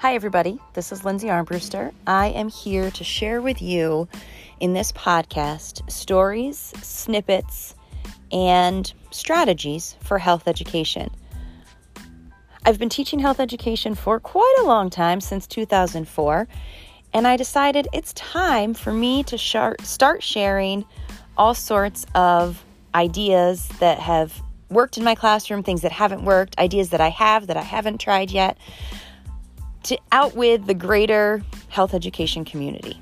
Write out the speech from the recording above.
Hi, everybody. This is Lindsay Armbruster. I am here to share with you in this podcast stories, snippets, and strategies for health education. I've been teaching health education for quite a long time, since 2004, and I decided it's time for me to start sharing all sorts of ideas that have worked in my classroom, things that haven't worked, ideas that I have that I haven't tried yet, to outwit the greater health education community.